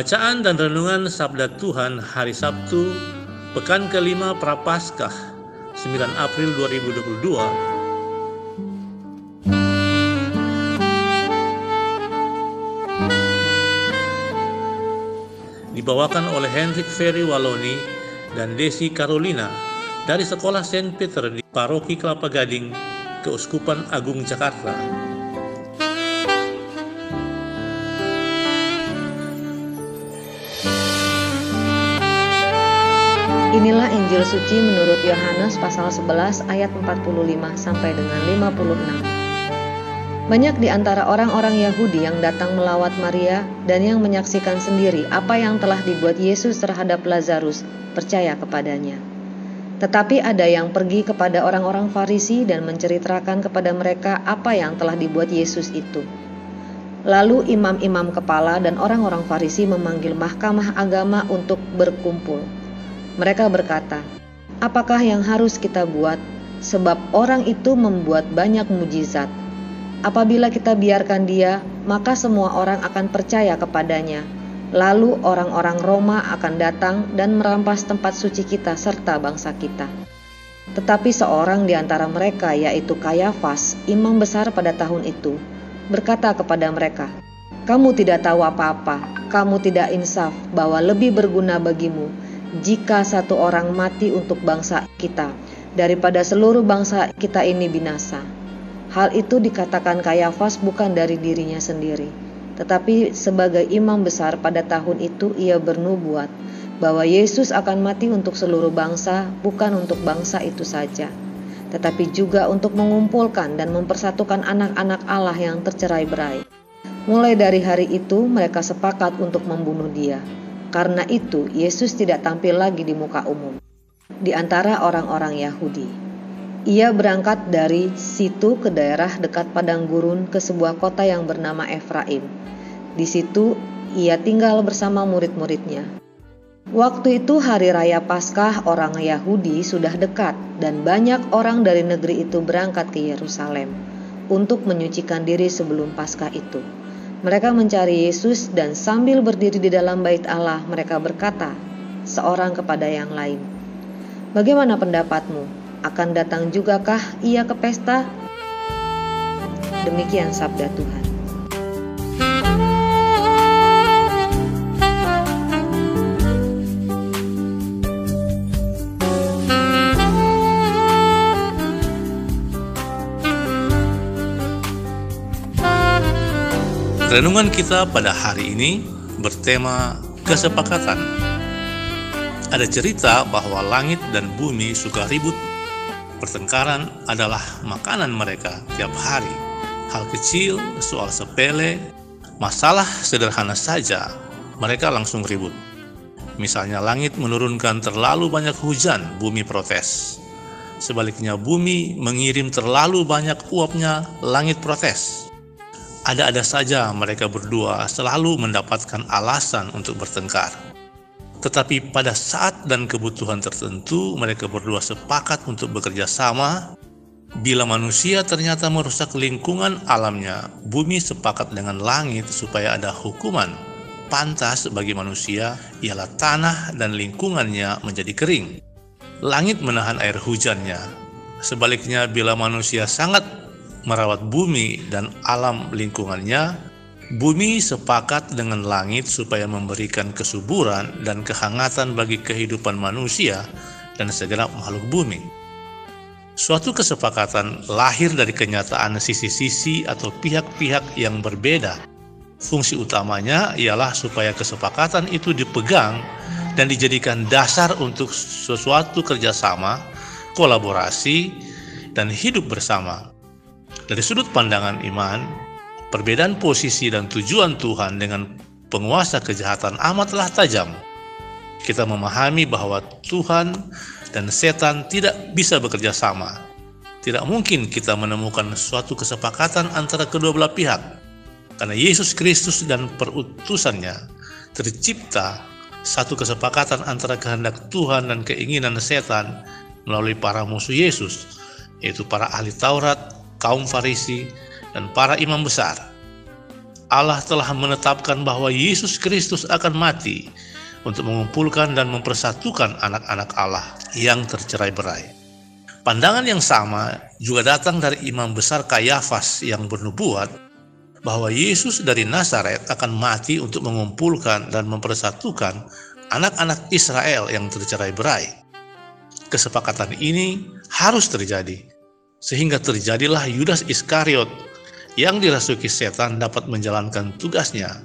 Bacaan dan Renungan Sabda Tuhan Hari Sabtu, Pekan kelima Prapaskah, 9 April 2022. Dibawakan oleh Hendrik Ferry Waloni dan Desi Carolina dari Sekolah Saint Peter di Paroki Kelapa Gading, Keuskupan Agung Jakarta. Inilah Injil suci menurut Yohanes pasal 11 ayat 45 sampai dengan 56. Banyak di antara orang-orang Yahudi yang datang melawat Maria dan yang menyaksikan sendiri apa yang telah dibuat Yesus terhadap Lazarus percaya kepadanya. Tetapi ada yang pergi kepada orang-orang Farisi dan menceritakan kepada mereka apa yang telah dibuat Yesus itu. Lalu imam-imam kepala dan orang-orang Farisi memanggil mahkamah agama untuk berkumpul. Mereka berkata, "Apakah yang harus kita buat? Sebab orang itu membuat banyak mujizat. Apabila kita biarkan dia, maka semua orang akan percaya kepadanya. Lalu orang-orang Roma akan datang dan merampas tempat suci kita serta bangsa kita." Tetapi seorang di antara mereka, yaitu Kayafas, imam besar pada tahun itu, berkata kepada mereka, "Kamu tidak tahu apa-apa, kamu tidak insaf bahwa lebih berguna bagimu jika satu orang mati untuk bangsa kita daripada seluruh bangsa kita ini binasa. Hal itu dikatakan Kayafas bukan dari dirinya sendiri, tetapi sebagai imam besar pada tahun itu ia bernubuat bahwa Yesus akan mati untuk seluruh bangsa, bukan untuk bangsa itu saja, tetapi juga untuk mengumpulkan dan mempersatukan anak-anak Allah yang tercerai-berai. Mulai dari hari itu mereka sepakat untuk membunuh dia. Karena itu, Yesus tidak tampil lagi di muka umum di antara orang-orang Yahudi. Ia berangkat dari situ ke daerah dekat padang gurun ke sebuah kota yang bernama Efraim. Di situ ia tinggal bersama murid-muridnya. Waktu itu hari raya Paskah orang Yahudi sudah dekat dan banyak orang dari negeri itu berangkat ke Yerusalem untuk menyucikan diri sebelum Paskah itu. Mereka mencari Yesus dan sambil berdiri di dalam bait Allah mereka berkata seorang kepada yang lain, "Bagaimana pendapatmu? Akan datang jugakah ia ke pesta?" Demikian sabda Tuhan. Renungan kita pada hari ini bertema kesepakatan. Ada cerita bahwa langit dan bumi suka ribut. Pertengkaran adalah makanan mereka tiap hari. Hal kecil, soal sepele, masalah sederhana saja, mereka langsung ribut. Misalnya langit menurunkan terlalu banyak hujan, bumi protes. Sebaliknya bumi mengirim terlalu banyak uapnya, langit protes ada-ada saja mereka berdua selalu mendapatkan alasan untuk bertengkar. Tetapi pada saat dan kebutuhan tertentu, mereka berdua sepakat untuk bekerja sama. Bila manusia ternyata merusak lingkungan alamnya, bumi sepakat dengan langit supaya ada hukuman. Pantas bagi manusia ialah tanah dan lingkungannya menjadi kering. Langit menahan air hujannya. Sebaliknya, bila manusia sangat merawat bumi dan alam lingkungannya, bumi sepakat dengan langit supaya memberikan kesuburan dan kehangatan bagi kehidupan manusia dan segenap makhluk bumi. Suatu kesepakatan lahir dari kenyataan sisi-sisi atau pihak-pihak yang berbeda. Fungsi utamanya ialah supaya kesepakatan itu dipegang dan dijadikan dasar untuk sesuatu kerjasama, kolaborasi, dan hidup bersama. Dari sudut pandangan iman, perbedaan posisi dan tujuan Tuhan dengan penguasa kejahatan amatlah tajam. Kita memahami bahwa Tuhan dan setan tidak bisa bekerja sama. Tidak mungkin kita menemukan suatu kesepakatan antara kedua belah pihak, karena Yesus Kristus dan perutusannya tercipta satu kesepakatan antara kehendak Tuhan dan keinginan setan melalui para musuh Yesus, yaitu para ahli Taurat, kaum Farisi, dan para imam besar. Allah telah menetapkan bahwa Yesus Kristus akan mati untuk mengumpulkan dan mempersatukan anak-anak Allah yang tercerai-berai. Pandangan yang sama juga datang dari imam besar Kayafas yang bernubuat bahwa Yesus dari Nazaret akan mati untuk mengumpulkan dan mempersatukan anak-anak Israel yang tercerai-berai. Kesepakatan ini harus terjadi, sehingga terjadilah Yudas Iskariot yang dirasuki setan dapat menjalankan tugasnya.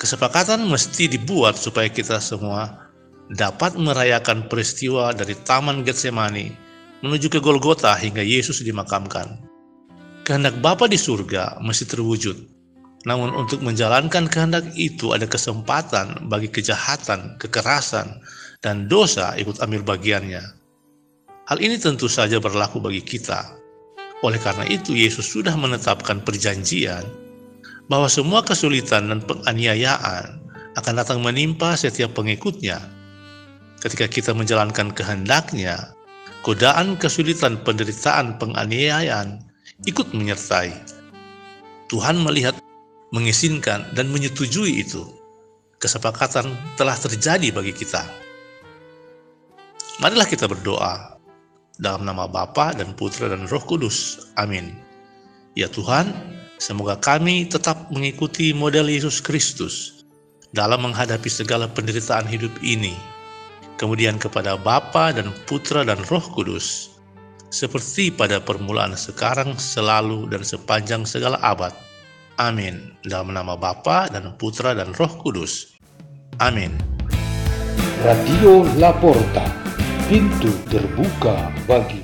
Kesepakatan mesti dibuat supaya kita semua dapat merayakan peristiwa dari Taman Getsemani menuju ke Golgota hingga Yesus dimakamkan. Kehendak Bapa di surga mesti terwujud. Namun untuk menjalankan kehendak itu ada kesempatan bagi kejahatan, kekerasan, dan dosa ikut ambil bagiannya. Hal ini tentu saja berlaku bagi kita. Oleh karena itu Yesus sudah menetapkan perjanjian bahwa semua kesulitan dan penganiayaan akan datang menimpa setiap pengikutnya. Ketika kita menjalankan kehendaknya, godaan, kesulitan, penderitaan, penganiayaan ikut menyertai. Tuhan melihat, mengizinkan, dan menyetujui itu. Kesepakatan telah terjadi bagi kita. Marilah kita berdoa dalam nama Bapa dan Putra dan Roh Kudus. Amin. Ya Tuhan, semoga kami tetap mengikuti model Yesus Kristus dalam menghadapi segala penderitaan hidup ini kemudian kepada Bapa dan Putra dan Roh Kudus, seperti pada permulaan sekarang, selalu, dan sepanjang segala abad. Amin. Dalam nama Bapa dan Putra dan Roh Kudus. Amin. Radio Laporta, pintu terbuka bagi